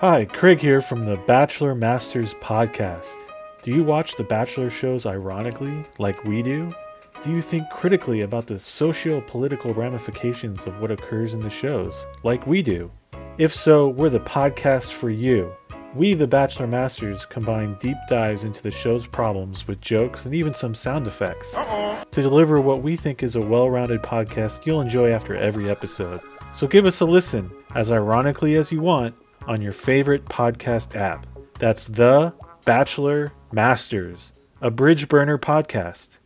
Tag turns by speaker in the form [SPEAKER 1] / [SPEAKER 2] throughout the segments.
[SPEAKER 1] Hi, Craig here from the Bachelor Masters podcast. Do you watch the Bachelor shows ironically, like we do? Do you think critically about the socio political ramifications of what occurs in the shows, like we do? If so, we're the podcast for you. We, the Bachelor Masters, combine deep dives into the show's problems with jokes and even some sound effects to deliver what we think is a well rounded podcast you'll enjoy after every episode. So give us a listen, as ironically as you want, on your favorite podcast app. That's The Bachelor Masters, a bridge burner podcast.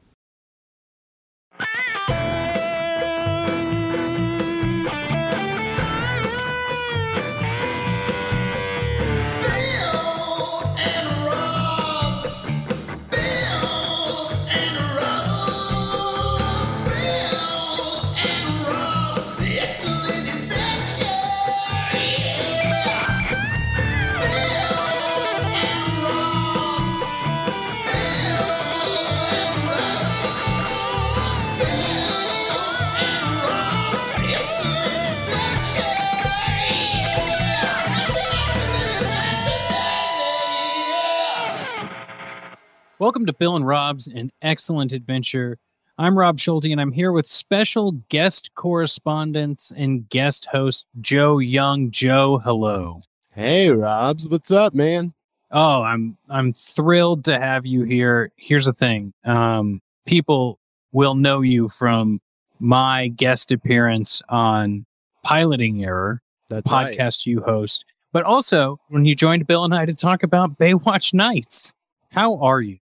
[SPEAKER 2] Welcome to Bill and Rob's An Excellent Adventure. I'm Rob Schulte, and I'm here with special guest correspondent and guest host Joe Young. Joe, hello.
[SPEAKER 3] Hey, Robs, what's up, man?
[SPEAKER 2] Oh, I'm I'm thrilled to have you here. Here's the thing: um, people will know you from my guest appearance on Piloting Error
[SPEAKER 3] That's right.
[SPEAKER 2] podcast you host, but also when you joined Bill and I to talk about Baywatch Nights. How are you?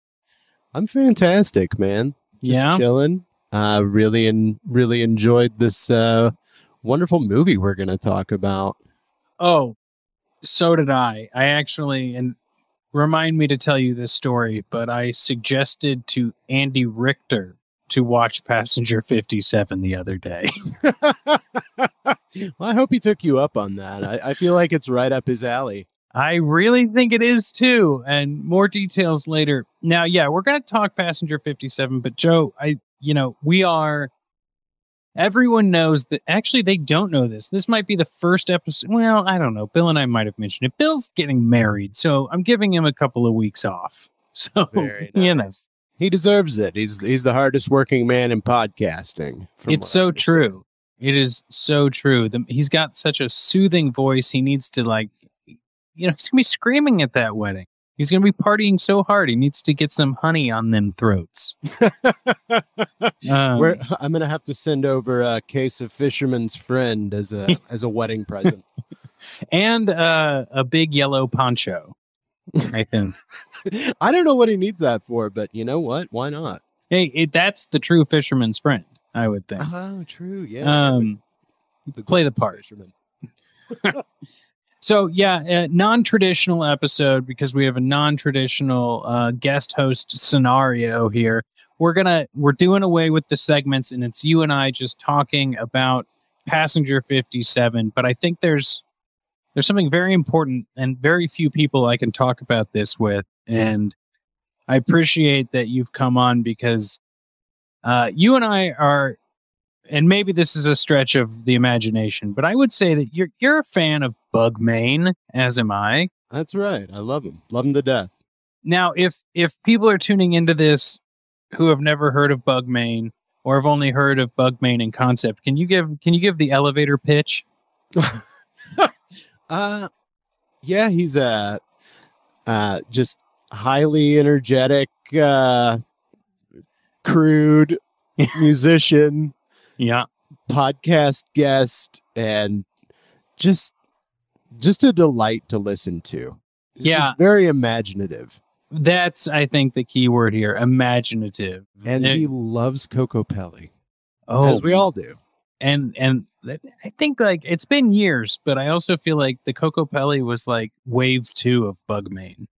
[SPEAKER 3] I'm fantastic, man. Just
[SPEAKER 2] yeah.
[SPEAKER 3] chilling. Uh, really and really enjoyed this uh, wonderful movie we're gonna talk about.
[SPEAKER 2] Oh, so did I. I actually, and remind me to tell you this story, but I suggested to Andy Richter to watch Passenger 57 the other day.
[SPEAKER 3] well, I hope he took you up on that. I, I feel like it's right up his alley.
[SPEAKER 2] I really think it is too, and more details later. Now, yeah, we're going to talk Passenger 57, but Joe, I, you know, we are. Everyone knows that. Actually, they don't know this. This might be the first episode. Well, I don't know. Bill and I might have mentioned it. Bill's getting married, so I'm giving him a couple of weeks off. So,
[SPEAKER 3] Very
[SPEAKER 2] you know.
[SPEAKER 3] He deserves it. He's he's the hardest working man in podcasting.
[SPEAKER 2] it's so true. It is so true. The, he's got such a soothing voice. He needs to like, you know, he's gonna be screaming at that wedding. He's gonna be partying so hard. He needs to get some honey on them throats. Um,
[SPEAKER 3] We're, I'm gonna have to send over a case of Fisherman's Friend as a as a wedding present.
[SPEAKER 2] and uh, a big yellow poncho. I think.
[SPEAKER 3] I don't know what he needs that for, but you know what? Why not?
[SPEAKER 2] hey, it, that's the true fisherman's friend. I would think.
[SPEAKER 3] Oh, true. Yeah.
[SPEAKER 2] Um,
[SPEAKER 3] the
[SPEAKER 2] play the part.
[SPEAKER 3] fisherman.
[SPEAKER 2] So yeah, non-traditional episode because we have a non-traditional uh, guest host scenario here. We're gonna we're doing away with the segments, and it's you and I just talking about Passenger Fifty Seven. But I think there's there's something very important, and very few people I can talk about this with, and I appreciate that you've come on because uh, you and I are and maybe this is a stretch of the imagination, but I would say that you're you're a fan of Bugmain, as am I.
[SPEAKER 3] That's right. I love him. Love him to death.
[SPEAKER 2] Now, if if people are tuning into this who have never heard of Bugmain or have only heard of Bugmain in concept, can you give can you give the elevator pitch?
[SPEAKER 3] Uh yeah, he's a uh just highly energetic uh crude musician,
[SPEAKER 2] Yeah,
[SPEAKER 3] podcast guest and just just a delight to listen to. He's
[SPEAKER 2] Yeah.
[SPEAKER 3] very imaginative.
[SPEAKER 2] that's I think the key word here: imaginative.
[SPEAKER 3] And
[SPEAKER 2] Eh,
[SPEAKER 3] he loves Kokopelli,
[SPEAKER 2] oh,
[SPEAKER 3] as we all do.
[SPEAKER 2] and and I think like it's been years, but I also feel like the Kokopelli was like wave two of Bugmain,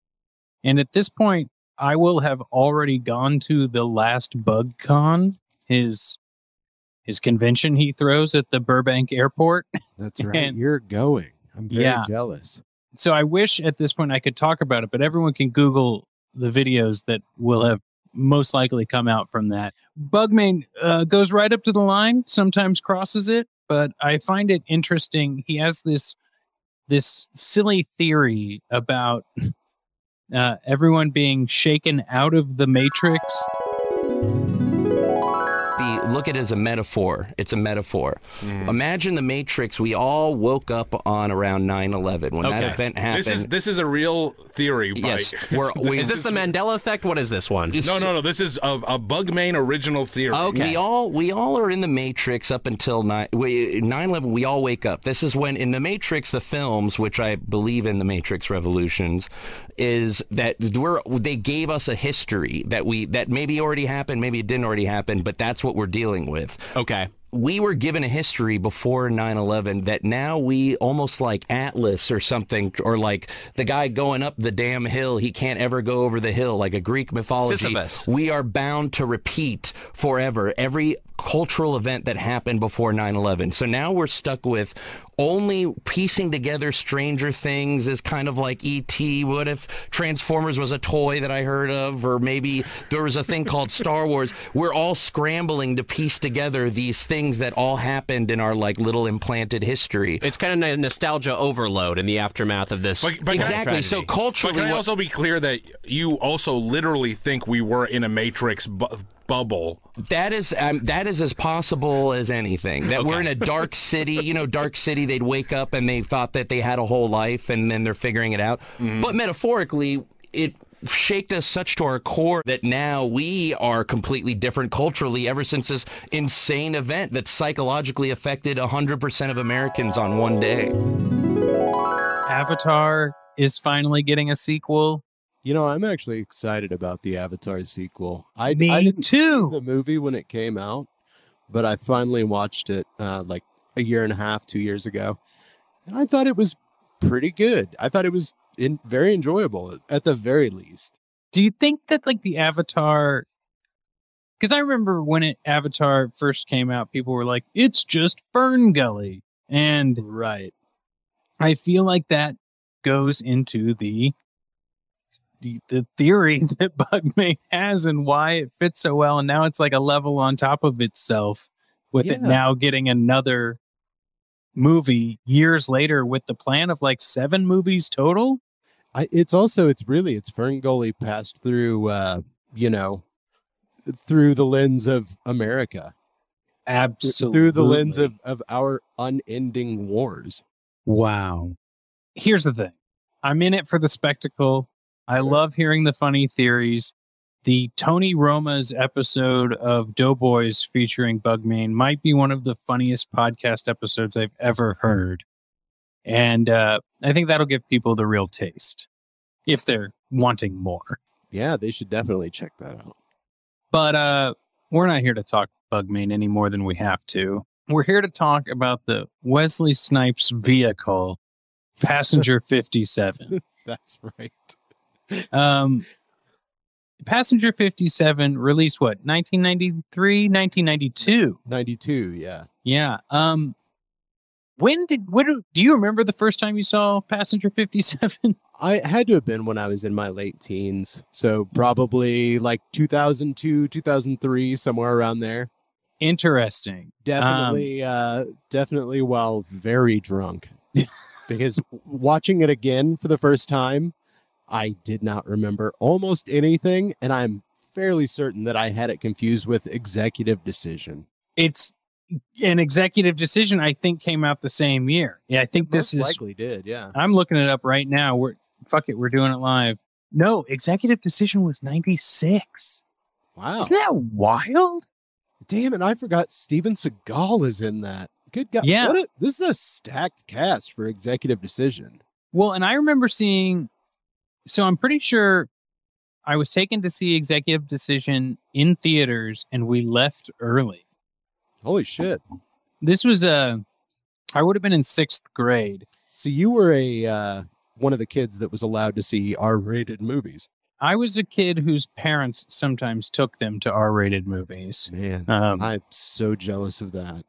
[SPEAKER 2] and at this point, I will have already gone to the last BugCon, his his convention he throws at the Burbank Airport.
[SPEAKER 3] That's right.
[SPEAKER 2] And-
[SPEAKER 3] You're going. I'm very
[SPEAKER 2] Yeah.
[SPEAKER 3] jealous.
[SPEAKER 2] So I wish at this point I could talk about it, but everyone can Google the videos that will have most likely come out from that. Bugmain uh, goes right up to the line, sometimes crosses it, but I find it interesting. He has this this silly theory about uh, everyone being shaken out of the Matrix.
[SPEAKER 4] Be, look at it as a metaphor. It's a metaphor. Hmm. Imagine the Matrix. We all woke up on around 9/11 when that event happened.
[SPEAKER 5] This is this is a real theory. By,
[SPEAKER 4] yes, we're, we,
[SPEAKER 6] Is this the Mandela effect? What is this one?
[SPEAKER 5] No, no, no. This is a, a Bugmain original theory.
[SPEAKER 6] Okay.
[SPEAKER 4] We all we all are in the Matrix up until 9 we- 9/11. We all wake up. This is when in the Matrix, the films, which I believe in the Matrix Revolutions, is that we're they gave us a history that we that maybe already happened, maybe it didn't already happen, but that's what we're dealing with.
[SPEAKER 6] Okay.
[SPEAKER 4] we were given a history before 9-11 that now we almost like atlas or something or like the guy going up the damn hill he can't ever go over the hill like a greek mythology
[SPEAKER 6] Sisyphus.
[SPEAKER 4] we are bound to repeat forever every cultural event that happened before 9-11 so now we're stuck with only piecing together stranger things is kind of like et what if transformers was a toy that i heard of or maybe there was a thing called star wars we're all scrambling to piece together these things that all happened in our like little implanted history
[SPEAKER 6] It's kind of a nostalgia overload in the aftermath of this.
[SPEAKER 5] But- but can I-
[SPEAKER 4] exactly so
[SPEAKER 6] tragedy.
[SPEAKER 5] But
[SPEAKER 4] culturally
[SPEAKER 5] can I also be clear that you also literally think we were in a Matrix bu- bubble?
[SPEAKER 4] That is um, that is as possible as anything. That we're in a dark city. You know, dark city. They'd wake up and they thought that they had a whole life, and then they're figuring it out. But metaphorically, it shaked us such to our core that now we are completely different culturally ever since this insane event that psychologically affected 100% of Americans on one day.
[SPEAKER 2] Avatar is finally getting a sequel.
[SPEAKER 3] You know, I'm actually excited about the Avatar sequel. I,
[SPEAKER 2] Me
[SPEAKER 3] I didn't
[SPEAKER 2] too.
[SPEAKER 3] see the movie when it came out, but I finally watched it uh, like a year and a half, two years ago, and I thought it was pretty good. I thought it was in, very enjoyable at the very least.
[SPEAKER 2] Do you think that like the Avatar? Because I remember when it Avatar first came out, people were like, "It's just Fern Gully," and
[SPEAKER 3] Right.
[SPEAKER 2] I feel like that goes into the the, the theory that Bugmain has and why it fits so well. And now it's like a level on top of itself with it now getting another movie years later with the plan of like seven movies total.
[SPEAKER 3] I, it's also it's really it's Ferngully passed through uh, you know through the lens of America.
[SPEAKER 2] Absolutely.
[SPEAKER 3] Through the lens of, of our unending wars.
[SPEAKER 2] Wow. Here's the thing I'm in it for the spectacle. I love hearing the funny theories. The Tony Roma's episode of Doughboys featuring Bugman might be one of the funniest podcast episodes I've ever heard. And uh, I think that'll give people the real taste if they're wanting more.
[SPEAKER 3] Yeah, they should definitely check that out.
[SPEAKER 2] But uh, we're not here to talk Bugman any more than we have to. We're here to talk about the Wesley Snipes vehicle, Passenger 57.
[SPEAKER 3] That's right.
[SPEAKER 2] Um, Passenger 57 released what 1993, 1992.
[SPEAKER 3] 92, yeah.
[SPEAKER 2] Yeah. Um, when did what do, do you remember the first time you saw Passenger 57?
[SPEAKER 3] I had to have been when I was in my late teens. So probably like 2002, 2003, somewhere around there.
[SPEAKER 2] Interesting.
[SPEAKER 3] Definitely, uh, definitely while very drunk. because watching it again for the first time, I did not remember almost anything. And I'm fairly certain that I had it confused with executive decision.
[SPEAKER 2] It's an executive decision. I think came out the same year. Yeah, I think this
[SPEAKER 3] Most
[SPEAKER 2] is.
[SPEAKER 3] likely did, yeah.
[SPEAKER 2] I'm looking it up right now. We're fuck it. We're doing it live. No, executive decision was 96.
[SPEAKER 3] Wow.
[SPEAKER 2] Isn't that wild?
[SPEAKER 3] Damn it, I forgot Steven Seagal is in that. Good God.
[SPEAKER 2] Yeah.
[SPEAKER 3] What a, this is a stacked cast for executive decision.
[SPEAKER 2] Well, and I remember seeing, so I'm pretty sure I was taken to see Executive Decision in theaters and we left early.
[SPEAKER 3] Holy shit.
[SPEAKER 2] This was a, I would have been in sixth grade.
[SPEAKER 3] So you were a uh, one of the kids that was allowed to see R-rated movies.
[SPEAKER 2] I was a kid whose parents sometimes took them to R rated movies.
[SPEAKER 3] Man,
[SPEAKER 2] Um,
[SPEAKER 3] I'm so jealous of that.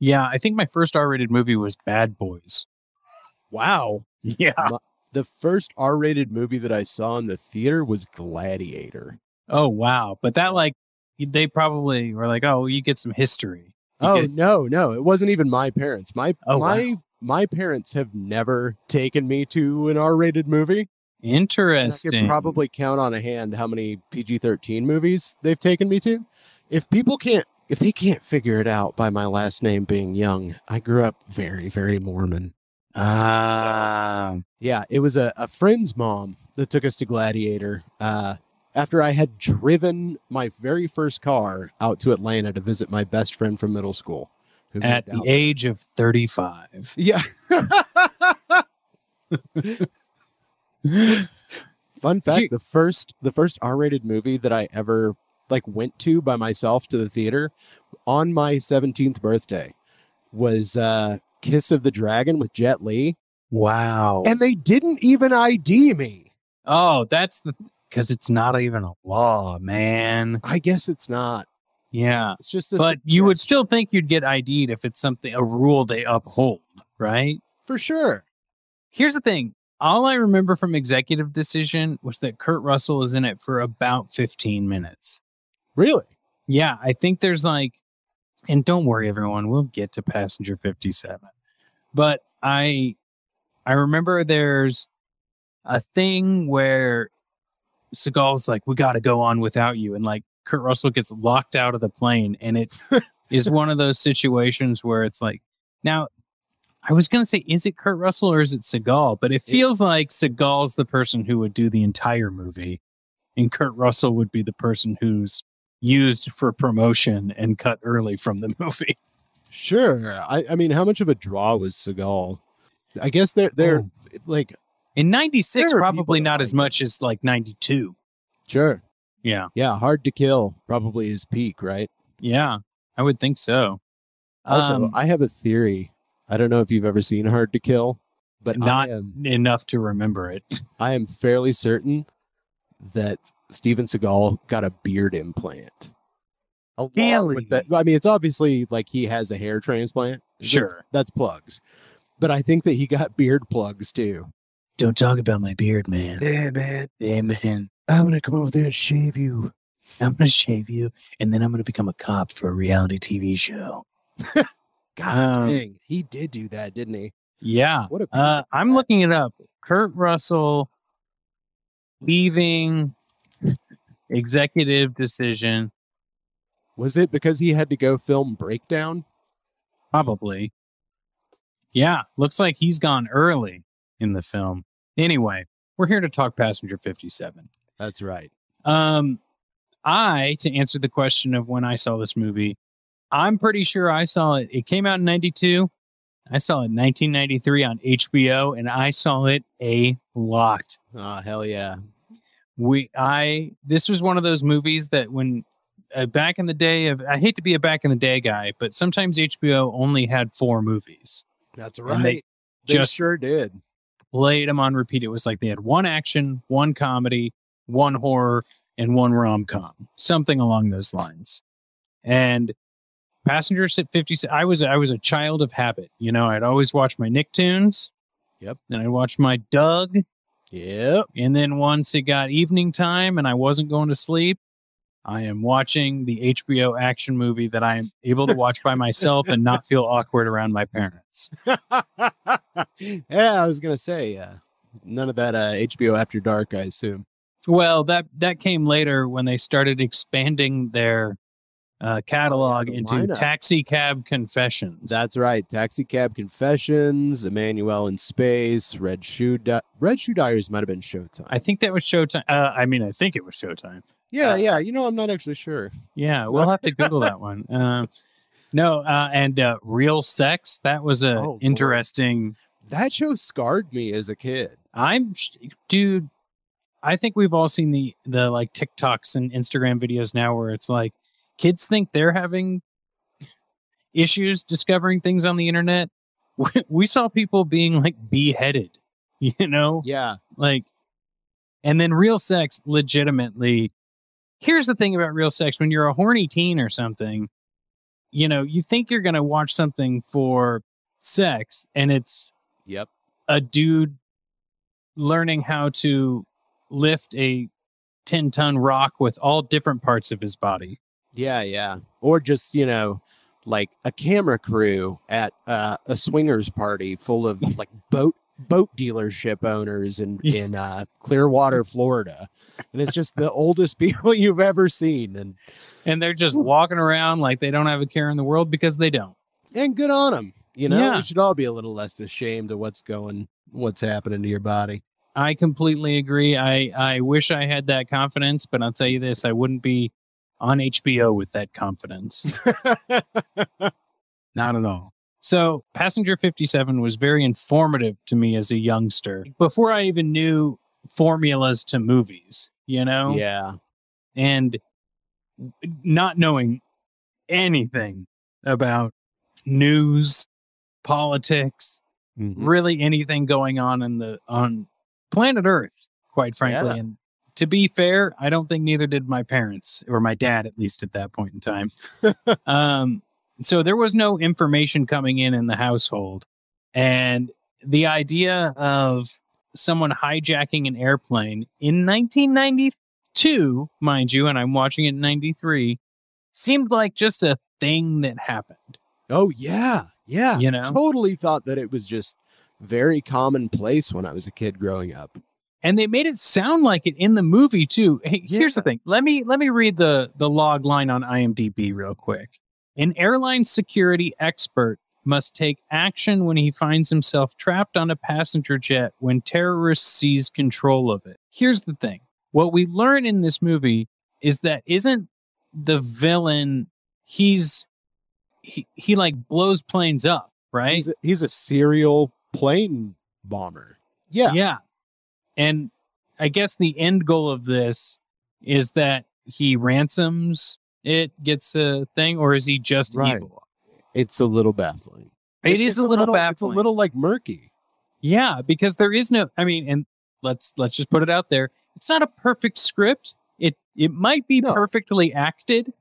[SPEAKER 2] yeah, I think my first R rated movie was Bad Boys.
[SPEAKER 3] Wow.
[SPEAKER 2] Yeah.
[SPEAKER 3] The first R-rated movie that I saw in the theater was Gladiator.
[SPEAKER 2] Oh, wow. But that, like, they probably were like, oh, you get some history. You
[SPEAKER 3] Oh
[SPEAKER 2] get-
[SPEAKER 3] no, no, it wasn't even my parents. My
[SPEAKER 2] Oh,
[SPEAKER 3] my my parents have never taken me to an R-rated movie. And I
[SPEAKER 2] Interesting.
[SPEAKER 3] could probably count on a hand how many PG-13 movies they've taken me to. If people can't, if they can't figure it out by my last name being Young, I grew up very, very Mormon.
[SPEAKER 2] Ah.
[SPEAKER 3] Yeah, it was a, a friend's mom that took us to Gladiator. Uh, after I had driven my very first car out to Atlanta to visit my best friend from middle school. who
[SPEAKER 2] at the
[SPEAKER 3] out.
[SPEAKER 2] age of 35.
[SPEAKER 3] Yeah. Fun fact:
[SPEAKER 2] You-
[SPEAKER 3] the first the first R-rated movie that I ever like went to by myself to the theater on my 17th birthday was uh Kiss of the Dragon with Jet Li,
[SPEAKER 2] Wow.
[SPEAKER 3] and they didn't even ID me.
[SPEAKER 2] oh, that's the because it's not even a law, man.
[SPEAKER 3] I guess it's not.
[SPEAKER 2] Yeah.
[SPEAKER 3] It's just a
[SPEAKER 2] But you would still think you'd get ID'd if it's something a rule they uphold, right?
[SPEAKER 3] for sure.
[SPEAKER 2] Here's the thing. All I remember from Executive Decision was that Kurt Russell is in it for about 15 minutes.
[SPEAKER 3] Really?
[SPEAKER 2] Yeah, I think there's like, and don't worry, everyone, we'll get to Passenger 57. But I, I remember there's a thing where Seagal's like, "We got to go on without you," and like Kurt Russell gets locked out of the plane, and it is one of those situations where it's like, now. I was gonna say, is it Kurt Russell or is it Seagal? But it feels like Seagal's the person who would do the entire movie, and Kurt Russell would be the person who's used for promotion and cut early from the movie.
[SPEAKER 3] Sure. I, I mean, how much of a draw was Seagal? I guess they're they're
[SPEAKER 2] Oh.
[SPEAKER 3] like
[SPEAKER 2] In 96, probably not as
[SPEAKER 3] like
[SPEAKER 2] much as like 92.
[SPEAKER 3] sure.
[SPEAKER 2] Yeah.
[SPEAKER 3] Yeah, hard to kill. Probably his peak, right?
[SPEAKER 2] Yeah. I would think so.
[SPEAKER 3] Also,
[SPEAKER 2] Um,
[SPEAKER 3] I have a theory. I don't know if you've ever seen Hard to Kill, but
[SPEAKER 2] Not-
[SPEAKER 3] am
[SPEAKER 2] enough to remember it.
[SPEAKER 3] I am fairly certain that Steven Seagal got a beard implant. Along
[SPEAKER 2] Really?
[SPEAKER 3] with that, I mean, it's obviously like he has a hair transplant.
[SPEAKER 2] Sure.
[SPEAKER 3] that's plugs. But I think that he got beard plugs too.
[SPEAKER 2] Don't talk about my beard, man.
[SPEAKER 3] Yeah, man.
[SPEAKER 2] Yeah, man.
[SPEAKER 3] I'm gonna come over there and shave you.
[SPEAKER 2] I'm going to shave you and then I'm going to become a cop for a reality TV show.
[SPEAKER 3] God
[SPEAKER 2] Um,
[SPEAKER 3] dang, he did do that, didn't he?
[SPEAKER 2] Yeah.
[SPEAKER 3] What a
[SPEAKER 2] uh, I'm looking it up. Kurt Russell leaving executive decision.
[SPEAKER 3] Was it because he had to go film Breakdown?
[SPEAKER 2] Probably. Yeah, looks like he's gone early in the film. Anyway, we're here to talk Passenger 57.
[SPEAKER 3] That's right.
[SPEAKER 2] Um, I, to answer the question of when I saw this movie, I'm pretty sure I saw it. It came out in 92. I saw it in 1993 on HBO, and I saw it a lot.
[SPEAKER 3] Oh hell yeah.
[SPEAKER 2] we i this was one of those movies that when uh, back in the day of i hate to be a back in the day guy but sometimes hbo only had four movies
[SPEAKER 3] That's
[SPEAKER 2] And they
[SPEAKER 3] right. They,
[SPEAKER 2] just-
[SPEAKER 3] sure did.
[SPEAKER 2] played them on repeat it was like they had one action one comedy one horror and one rom-com something along those lines and passengers at 50 i was i was a child of habit you know i'd always watch my nicktoons
[SPEAKER 3] Yep.
[SPEAKER 2] and i'd watch my doug
[SPEAKER 3] Yep.
[SPEAKER 2] And then once it got evening time and I wasn't going to sleep, I am watching the HBO action movie that I am able to watch by myself and not feel awkward around my parents.
[SPEAKER 3] yeah, I was gonna say, uh, none of that uh, HBO After Dark, I assume.
[SPEAKER 2] Well, that that came later when they started expanding their uh, catalog into
[SPEAKER 3] lineup.
[SPEAKER 2] Taxi Cab Confessions.
[SPEAKER 3] That's right. Taxi Cab Confessions, Emmanuelle in Space, Red Shoe Di- Red Shoe Diaries might have been Showtime.
[SPEAKER 2] I think that was Showtime. Uh, I mean, I think it was Showtime.
[SPEAKER 3] yeah,
[SPEAKER 2] uh,
[SPEAKER 3] yeah. You know, I'm not actually sure.
[SPEAKER 2] Yeah, we'll have to Google that one. Uh, no, uh, and uh, Real Sex. That was a
[SPEAKER 3] Oh,
[SPEAKER 2] interesting.
[SPEAKER 3] That show scarred me as a kid.
[SPEAKER 2] I'm, dude. I think we've all seen the the like TikToks and Instagram videos now where it's like kids think they're having issues discovering things on the internet. We, we saw people being like beheaded, you know,
[SPEAKER 3] Yeah,
[SPEAKER 2] like, and then real sex legitimately. Here's the thing about real sex: when you're a horny teen or something, you know, you think you're gonna watch something for sex, and it's
[SPEAKER 3] yep.
[SPEAKER 2] a dude learning how to lift a 10 ton rock with all different parts of his body.
[SPEAKER 3] Yeah, yeah. Or just, you know, like a camera crew at uh, a swingers party full of like boat boat dealership owners in in uh, Clearwater, Florida, and it's just the oldest people you've ever seen, and
[SPEAKER 2] and they're just walking around like they don't have a care in the world because they don't.
[SPEAKER 3] and good on them. You know,
[SPEAKER 2] Yeah.
[SPEAKER 3] we should all be a little less ashamed of what's going, what's happening to your body.
[SPEAKER 2] I completely agree. I I wish I had that confidence, but I'll tell you this: I wouldn't be on HBO with that confidence. Not at all. So, Passenger 57 was very informative to me as a youngster before I even knew formulas to movies, you know?
[SPEAKER 3] Yeah,
[SPEAKER 2] And not knowing anything about news, politics,
[SPEAKER 3] Mhm.
[SPEAKER 2] really anything going on in the on planet Earth, quite frankly.
[SPEAKER 3] Yeah.
[SPEAKER 2] And to be fair, I don't think neither did my parents or my dad, at least at that point in time. um, so there was no information coming in in the household, and the idea of someone hijacking an airplane in 1992, mind you, and I'm watching it in 93, seemed like just a thing that happened.
[SPEAKER 3] Oh yeah, yeah.
[SPEAKER 2] You know?
[SPEAKER 3] totally thought that it was just very commonplace when I was a kid growing up.
[SPEAKER 2] And they made it sound like it in the movie too. Hey, here's the thing. Let me let me read the the log line on IMDb real quick. An airline security expert must take action when he finds himself trapped on a passenger jet when terrorists seize control of it. Here's the thing. What we learn in this movie is that isn't the villain he's he, he like blows planes up, right?
[SPEAKER 3] He's a, he's a serial plane bomber. Yeah,
[SPEAKER 2] Yeah. And I guess the end goal of this is that he ransoms it, gets a thing, or is he just
[SPEAKER 3] Right.
[SPEAKER 2] evil?
[SPEAKER 3] it's a little baffling.
[SPEAKER 2] It
[SPEAKER 3] It's
[SPEAKER 2] a little, baffling.
[SPEAKER 3] It's a little like murky.
[SPEAKER 2] yeah, because there is no I mean, and let's let's just put it out there. It's not a perfect script. It it might be
[SPEAKER 3] No.
[SPEAKER 2] perfectly acted,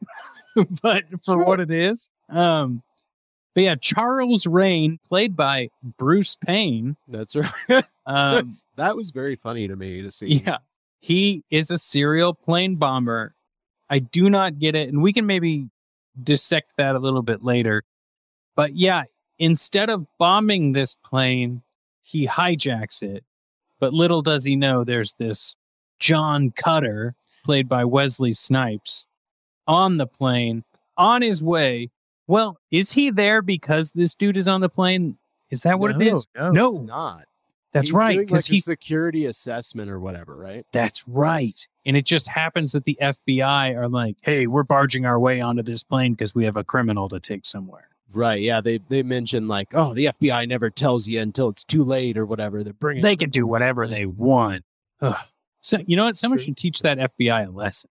[SPEAKER 2] but for what it is. Um but yeah, Charles Rane, played by Bruce Payne.
[SPEAKER 3] That's right.
[SPEAKER 2] Um,
[SPEAKER 3] that was very funny to me to see.
[SPEAKER 2] Yeah. He is a serial plane bomber. I do not get it. And we can maybe dissect that a little bit later. But yeah, instead of bombing this plane, he hijacks it. But little does he know there's this John Cutter, played by Wesley Snipes, on the plane, on his way. Well, is he there because this dude is on the plane? Is that what it is?
[SPEAKER 3] No,
[SPEAKER 2] No.
[SPEAKER 3] it's not.
[SPEAKER 2] That's
[SPEAKER 3] He's
[SPEAKER 2] right. Because
[SPEAKER 3] like, a
[SPEAKER 2] he
[SPEAKER 3] security assessment or whatever, right?
[SPEAKER 2] That's right. And it just happens that the FBI are like, hey, we're barging our way onto this plane because we have a criminal to take somewhere.
[SPEAKER 3] Right. Yeah. They they mentioned like, oh, the FBI never tells you until it's too late or whatever. They're bringing.
[SPEAKER 2] They can do whatever they want. Ugh. So, you know what? Someone
[SPEAKER 3] True.
[SPEAKER 2] should teach that FBI a lesson.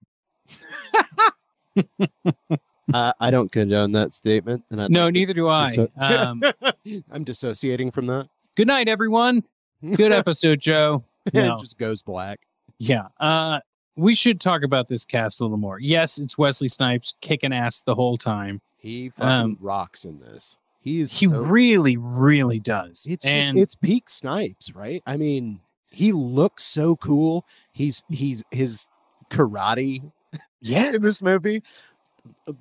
[SPEAKER 3] Uh, I don't condone that statement. And I
[SPEAKER 2] No, neither do I.
[SPEAKER 3] Disso-
[SPEAKER 2] Um,
[SPEAKER 3] I'm dissociating from that.
[SPEAKER 2] good night, everyone. Good episode, Joe. No.
[SPEAKER 3] it just goes black.
[SPEAKER 2] Yeah. Uh, we should talk about this cast a little more. Yes, it's Wesley Snipes kicking ass the whole time.
[SPEAKER 3] He fucking
[SPEAKER 2] Um,
[SPEAKER 3] rocks in this. He's
[SPEAKER 2] He
[SPEAKER 3] so,
[SPEAKER 2] really, really does.
[SPEAKER 3] it's
[SPEAKER 2] and
[SPEAKER 3] just, it's peak Snipes, right? I mean, he looks so cool. He's he's his karate
[SPEAKER 2] yeah,
[SPEAKER 3] in this movie.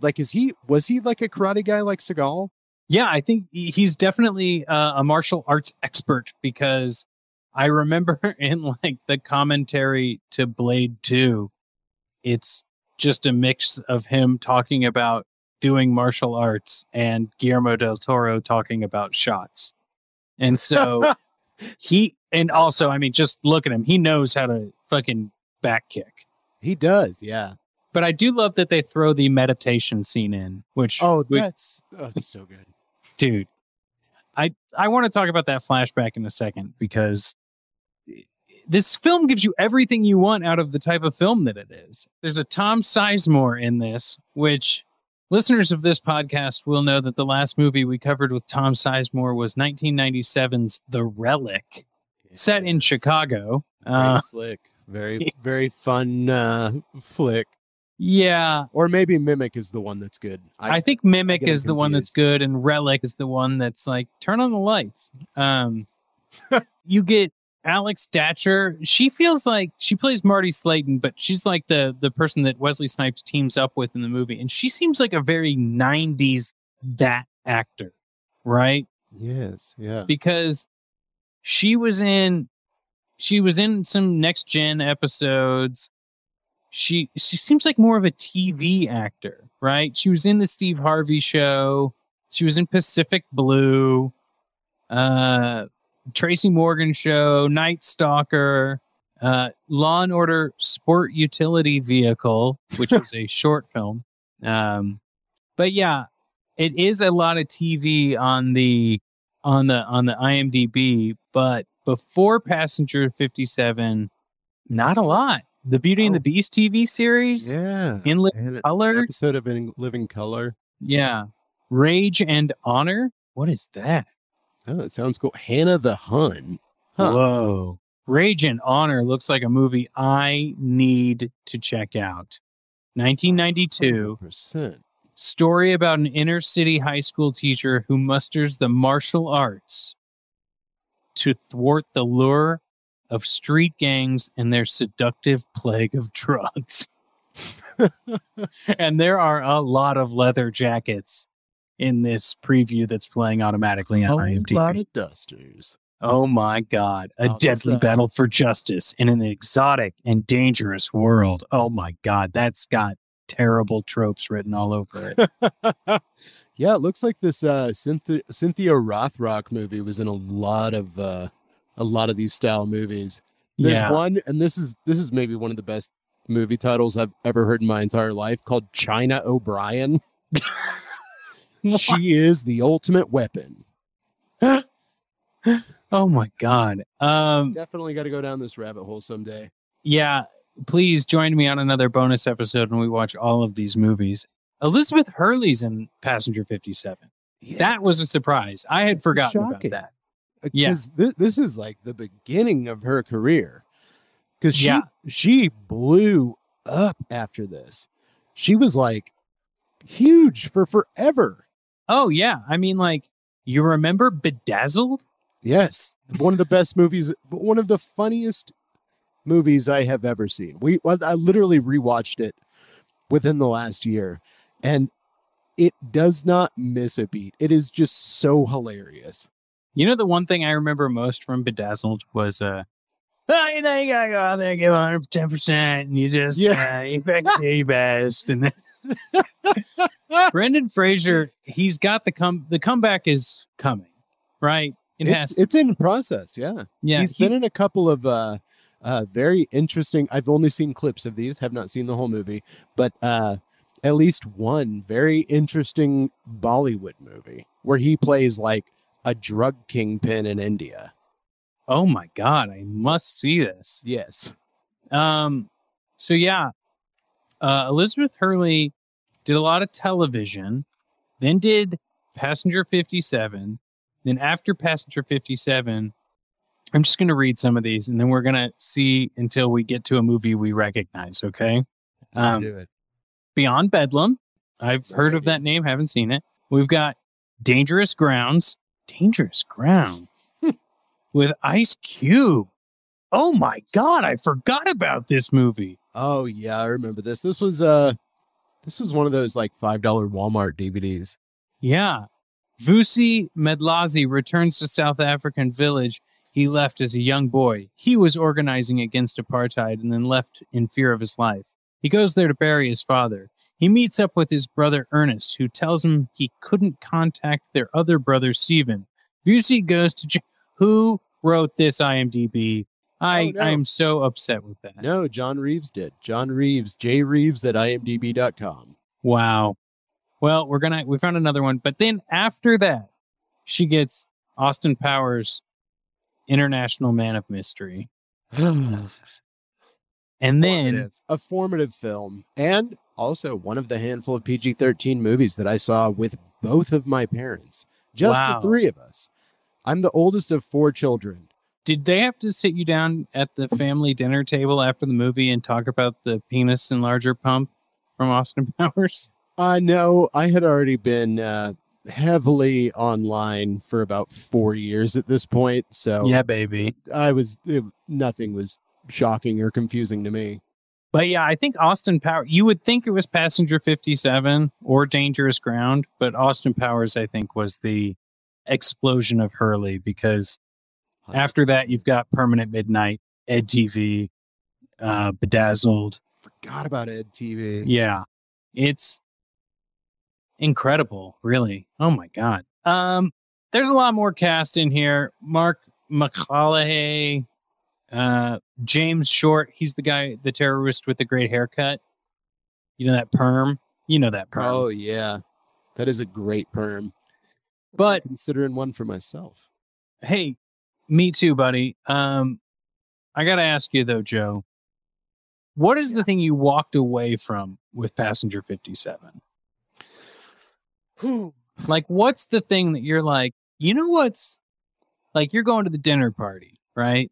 [SPEAKER 3] Like, is he was he like a karate guy like Seagal?
[SPEAKER 2] Yeah, I think he's definitely uh, a martial arts expert because I remember in like the commentary to Blade 2, it's just a mix of him talking about doing martial arts and Guillermo del Toro talking about shots. And so he, and also, I mean, just look at him. He knows how to fucking back kick.
[SPEAKER 3] He does, yeah.
[SPEAKER 2] But I do love that they throw the meditation scene in, which
[SPEAKER 3] Oh, that's oh, that's so good.
[SPEAKER 2] dude i i want to talk about that flashback in a second because this film gives you everything you want out of the type of film that it is there's a tom sizemore in this which listeners of this podcast will know that the last movie we covered with tom sizemore was 1997's the relic set in chicago uh,
[SPEAKER 3] flick. Very very fun uh, flick.
[SPEAKER 2] Yeah
[SPEAKER 3] Or maybe Mimic is the one that's good.
[SPEAKER 2] I, think Mimic
[SPEAKER 3] get
[SPEAKER 2] is the one that's good, and Relic is the one that's like turn on the lights. Um, you get Alex Datcher. She feels like she plays Marti Slayton, but she's like the the person that Wesley Snipes teams up with in the movie, and she seems like a very '90s that actor, right?
[SPEAKER 3] Yes, yeah.
[SPEAKER 2] because she was in she was in some next gen episodes she she seems like more of a tv actor right? She was in the steve harvey show. She was in pacific blue uh tracy morgan show night stalker uh law and order sport utility vehicle which was a short film. Um but yeah it is a lot of tv on the on the on the IMDb, but before Passenger 57, not a lot. The Beauty and the
[SPEAKER 3] Oh.
[SPEAKER 2] Beast TV series,
[SPEAKER 3] Yeah.
[SPEAKER 2] in Li-
[SPEAKER 3] And an
[SPEAKER 2] color,
[SPEAKER 3] episode of In Living Color.
[SPEAKER 2] yeah. Rage and Honor. What is that?
[SPEAKER 3] Oh, it sounds cool. Hannah the Hun. Huh.
[SPEAKER 2] Whoa. Rage and Honor looks like a movie I need to check out. 1992.
[SPEAKER 3] 100%.
[SPEAKER 2] story about an inner city high school teacher who musters the martial arts to thwart the lure of street gangs and their seductive plague of drugs. and there are a lot of leather jackets in this preview that's playing automatically on IMDb.
[SPEAKER 3] A lot of dusters.
[SPEAKER 2] Oh my God. A deadly battle for justice in an exotic and dangerous world. Oh my God. That's got terrible tropes written all over it.
[SPEAKER 3] yeah, it looks like this uh, Cynthia, Cynthia Rothrock movie was in a lot of uh, a lot of these style movies. There's
[SPEAKER 2] yeah.
[SPEAKER 3] one, and this is this is maybe one of the best movie titles I've ever heard in my entire life, called China O'Brien. she is the ultimate weapon.
[SPEAKER 2] oh my God. Um,
[SPEAKER 3] Definitely got to go down this rabbit hole someday.
[SPEAKER 2] yeah. Please join me on another bonus episode when we watch all of these movies. Elizabeth Hurley's in Passenger 57. That was a surprise. I had forgotten
[SPEAKER 3] Shocking.
[SPEAKER 2] about that. Yeah.
[SPEAKER 3] because this, this is like the beginning of her career because she
[SPEAKER 2] Yeah.
[SPEAKER 3] she blew up after this she was like huge for forever
[SPEAKER 2] Oh, yeah. I mean, like, you remember Bedazzled?
[SPEAKER 3] yes one of the best movies one of the funniest movies i have ever seen we i literally rewatched it within the last year and it does not miss a beat it is just so hilarious
[SPEAKER 2] You know, the one thing I remember most from Bedazzled was, uh, oh, you know, you gotta go out there and give 110%, and you just,
[SPEAKER 3] Yeah.
[SPEAKER 2] uh, you expect to your best. And then Brendan Fraser, he's got the come, the comeback is coming, right? It
[SPEAKER 3] it's,
[SPEAKER 2] has,
[SPEAKER 3] it's in process yeah
[SPEAKER 2] yeah.
[SPEAKER 3] he's
[SPEAKER 2] he-
[SPEAKER 3] been in a couple of uh uh very interesting i've only seen clips of these have not seen the whole movie but uh at least one very interesting bollywood movie where he plays like a drug kingpin in india
[SPEAKER 2] oh my God, I must see this.
[SPEAKER 3] yes
[SPEAKER 2] Um, so yeah, uh, Elizabeth Hurley did a lot of television, then did Passenger 57. Then after Passenger 57, I'm just going to read some of these and then we're going to see until we get to a movie we recognize. Okay.
[SPEAKER 3] let's
[SPEAKER 2] Um,
[SPEAKER 3] do it
[SPEAKER 2] Beyond Bedlam. I've heard of that name, haven't seen it. We've got Dangerous Grounds. Dangerous Ground with Ice Cube. Oh my God, I forgot about this movie.
[SPEAKER 3] oh yeah i remember this this was uh this was one of those like five dollar walmart dvds
[SPEAKER 2] Yeah. Vusi Madlazi returns to South African village he left as a young boy. He was organizing against apartheid and then left in fear of his life. He goes there to bury his father. He meets up with his brother Ernest, who tells him he couldn't contact their other brother Stephen. Vusi goes to j- who wrote this IMDb? I
[SPEAKER 3] Oh, no.
[SPEAKER 2] I am so upset with that.
[SPEAKER 3] no john reeves did john reeves j reeves at imdb.com
[SPEAKER 2] Wow. Well, we're gonna we found another one, but then after that, she gets Austin Powers, International Man of Mystery, and then
[SPEAKER 3] Formative. a formative film and also one of the handful of PG-13 movies that I saw with both of my parents. Just
[SPEAKER 2] Wow.
[SPEAKER 3] the three of us. I'm the oldest of four children.
[SPEAKER 2] did they have to sit you down at the family dinner table after the movie and talk about the penis enlarger pump from Austin Powers?
[SPEAKER 3] Uh no, I had already been uh heavily online for about 4 years at this point, so yeah,
[SPEAKER 2] baby.
[SPEAKER 3] I was it, nothing was shocking or confusing to me.
[SPEAKER 2] But yeah, I think Austin Power. You would think it was Passenger Fifty Seven or Dangerous Ground, but Austin Powers, I think, was the explosion of Hurley because after that, you've got Permanent Midnight, Ed TV, uh, Bedazzled.
[SPEAKER 3] Forgot about Ed TV.
[SPEAKER 2] Yeah, it's incredible, really. Oh my god. Um, there's a lot more cast in here. Mark McConaughey, uh, James Short. He's the guy, the terrorist with the great haircut. You know that perm. You know that perm.
[SPEAKER 3] Oh yeah, that is a great perm.
[SPEAKER 2] but
[SPEAKER 3] Considering one for myself.
[SPEAKER 2] hey, me too, buddy. Um, I gotta ask you though, Joe. What is the thing you walked away from with Passenger Fifty Seven? Like, what's the thing that you're like, you know what's like you're going to the dinner party, right?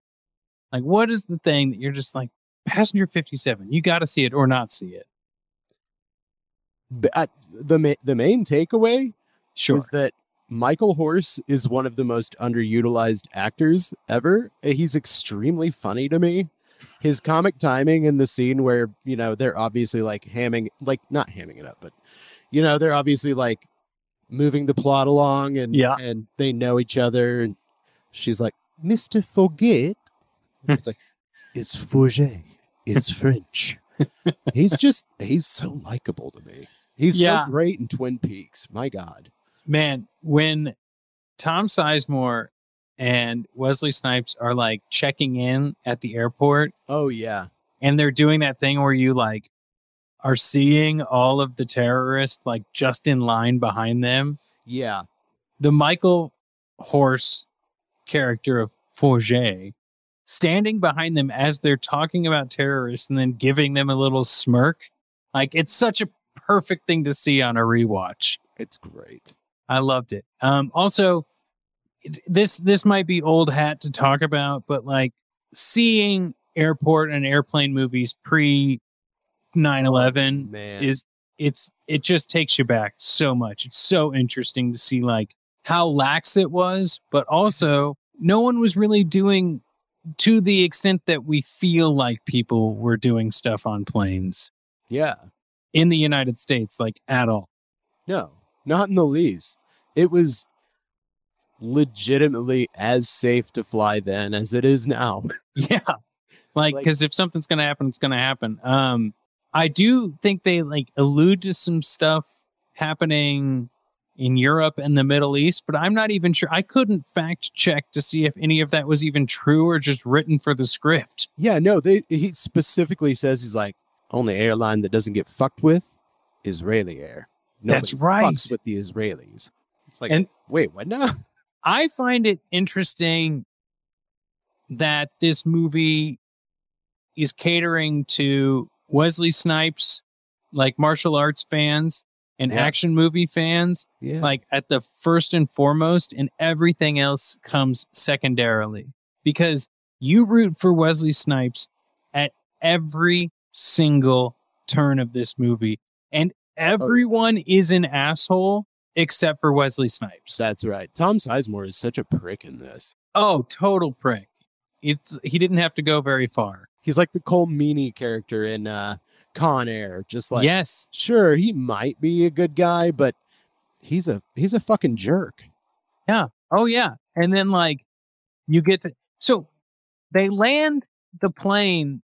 [SPEAKER 2] Like, what is the thing that you're just like, Passenger 57, you got to see it or not see it?
[SPEAKER 3] B- I- the ma- the main takeaway
[SPEAKER 2] Sure.
[SPEAKER 3] is that Michael Horse is one of the most underutilized actors ever. Uh, He's extremely funny to me. His comic timing in the scene where, you know, they're obviously like hamming, like not hamming it up, but, you know, they're obviously like moving the plot along and,
[SPEAKER 2] Yeah.
[SPEAKER 3] and they know each other. And she's like, Mr. Forget. It's like, it's Forget. It's French. he's just, he's so likable to me. He's
[SPEAKER 2] Yeah.
[SPEAKER 3] so great in Twin Peaks. My God.
[SPEAKER 2] Man, when Tom Sizemore and Wesley Snipes are like checking in at the airport
[SPEAKER 3] Oh yeah.
[SPEAKER 2] and they're doing that thing where you like are seeing all of the terrorists like just in line behind them.
[SPEAKER 3] Yeah.
[SPEAKER 2] The Michael Horse character of Forget standing behind them as they're talking about terrorists and then giving them a little smirk. Like it's such a perfect thing to see on a rewatch.
[SPEAKER 3] It's great.
[SPEAKER 2] I loved it. Um, also, this this might be old hat to talk about, but like seeing airport and airplane movies pre 9/11
[SPEAKER 3] Man.
[SPEAKER 2] is it's it just takes you back so much. It's so interesting to see like how lax it was, but also no one was really doing to the extent that we feel like people were doing stuff on planes
[SPEAKER 3] yeah.
[SPEAKER 2] in the United States, like at all.
[SPEAKER 3] No, not in the least. It was legitimately as safe to fly then as it is now.
[SPEAKER 2] Yeah. Like,
[SPEAKER 3] Like-
[SPEAKER 2] because if something's going to happen, it's going to happen. Um, I do think they like allude to some stuff happening in Europe and the Middle East, but I'm not even sure. I couldn't fact check to see if any of that was even true or just written for the script.
[SPEAKER 3] Yeah, no, they he specifically says he's like only airline that doesn't get fucked with Israeli Air.
[SPEAKER 2] That's right.
[SPEAKER 3] Fucks with the Israelis. It's like
[SPEAKER 2] And-
[SPEAKER 3] wait, what now?
[SPEAKER 2] I find it interesting that this movie is catering to Wesley Snipes, like martial arts fans and
[SPEAKER 3] Yeah.
[SPEAKER 2] action movie fans.
[SPEAKER 3] Yeah.
[SPEAKER 2] like at the first and foremost, and everything else comes secondarily because you root for Wesley Snipes at every single turn of this movie, and everyone is an asshole except for Wesley Snipes.
[SPEAKER 3] That's right. Tom Sizemore is such a prick in this.
[SPEAKER 2] Oh, total prick. It's he didn't have to go very far.
[SPEAKER 3] He's like the Colm Meaney character in uh Con Air. Just like
[SPEAKER 2] yes,
[SPEAKER 3] sure, he might be a good guy, but he's a he's a fucking jerk. Yeah.
[SPEAKER 2] Oh yeah. And then like you get to so they land the plane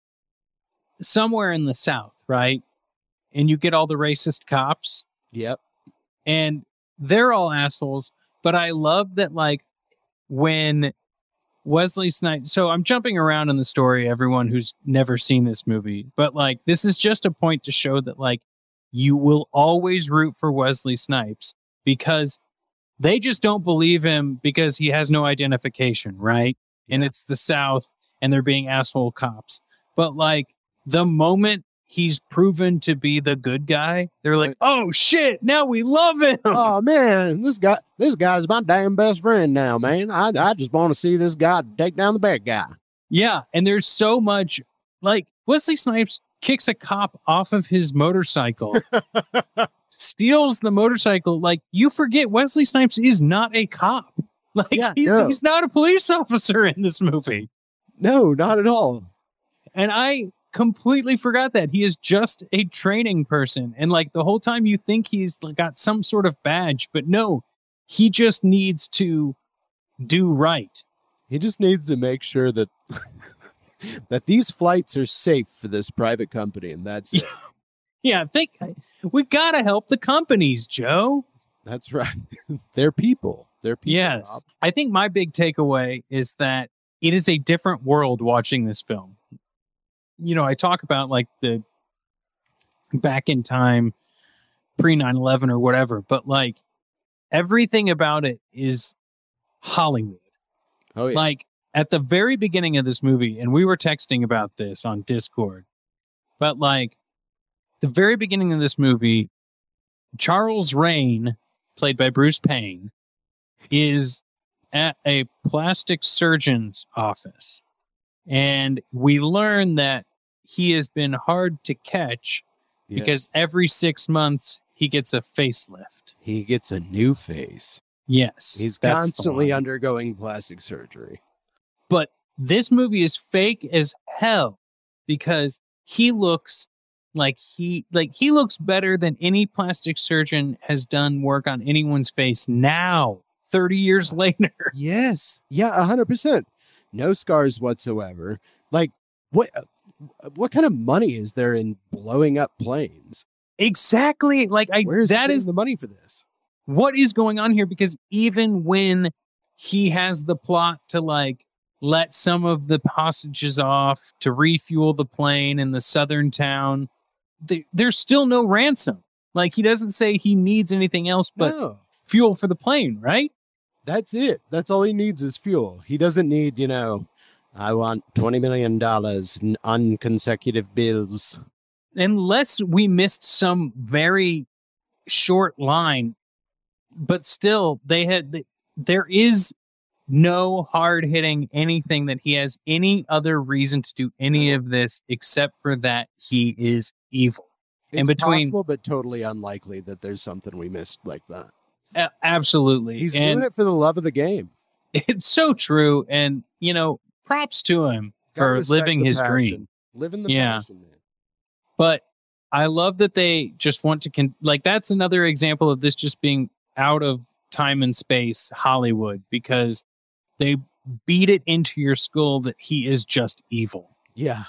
[SPEAKER 2] somewhere in the south, right? And you get all the racist cops
[SPEAKER 3] Yep.
[SPEAKER 2] and they're all assholes, but I love that like when Wesley Snipes so I'm jumping around in the story everyone who's never seen this movie, but like this is just a point to show that like you will always root for Wesley Snipes because they just don't believe him because he has no identification, right? And it's the South and they're being asshole cops. But like the moment he's proven to be the good guy, they're like, oh shit, now we love him.
[SPEAKER 3] oh man, this guy this guy's my damn best friend now, man. I I just want to see this guy take down the bad guy.
[SPEAKER 2] Yeah. And there's so much like Wesley Snipes kicks a cop off of his motorcycle, steals the motorcycle. Like you forget Wesley Snipes is not a cop. Like
[SPEAKER 3] Yeah,
[SPEAKER 2] he's,
[SPEAKER 3] no.
[SPEAKER 2] he's not a police officer in this movie.
[SPEAKER 3] No, not at all.
[SPEAKER 2] and i completely forgot that he is just a training person and like the whole time you think he's got some sort of badge but no he just needs to do right
[SPEAKER 3] He just needs to make sure that that these flights are safe for this private company, and that's it.
[SPEAKER 2] yeah I think we gotta help the companies joe
[SPEAKER 3] That's right. They're people. They're people.
[SPEAKER 2] yes i think my big takeaway is that it is a different world watching this film you know i talk about like the back in time pre 9-11 or whatever but like everything about it is hollywood
[SPEAKER 3] Oh yeah.
[SPEAKER 2] like at the very beginning of this movie and we were texting about this on discord but like the very beginning of this movie Charles Rane played by bruce payne is at a plastic surgeon's office and we learn that he has been hard to catch
[SPEAKER 3] Yes.
[SPEAKER 2] because every six months he gets a facelift
[SPEAKER 3] he gets a new face.
[SPEAKER 2] yes
[SPEAKER 3] He's constantly undergoing plastic surgery.
[SPEAKER 2] but this movie is fake as hell because he looks like he like he looks better than any plastic surgeon has done work on anyone's face now 30 years later
[SPEAKER 3] Yes. Yeah, a hundred percent. No scars whatsoever. Like what what kind of money is there in blowing up planes?
[SPEAKER 2] exactly like i
[SPEAKER 3] Where is
[SPEAKER 2] that is
[SPEAKER 3] the money for this?
[SPEAKER 2] what is going on here because even when he has the plot to like let some of the hostages off to refuel the plane in the southern town th- there's still no ransom like he doesn't say he needs anything else but
[SPEAKER 3] no.
[SPEAKER 2] fuel for the plane right
[SPEAKER 3] That's it. That's all he needs is fuel. He doesn't need, you know, I want twenty million dollars in unconsecutive bills.
[SPEAKER 2] unless we missed some very short line but still they had there is no hard hitting anything that he has any other reason to do any of this except for that he is evil
[SPEAKER 3] It's
[SPEAKER 2] In between-
[SPEAKER 3] possible, but totally unlikely that there's something we missed like that.
[SPEAKER 2] Absolutely
[SPEAKER 3] He's
[SPEAKER 2] and
[SPEAKER 3] doing it for the love of the game.
[SPEAKER 2] it's so true and you know props to him
[SPEAKER 3] Gotta
[SPEAKER 2] for living his
[SPEAKER 3] passion.
[SPEAKER 2] dream
[SPEAKER 3] Living the
[SPEAKER 2] Yeah.
[SPEAKER 3] passion, man.
[SPEAKER 2] but I love that they just want to con- like that's another example of this just being out of time and space Hollywood because they beat it into your skull that he is just evil.
[SPEAKER 3] Yeah.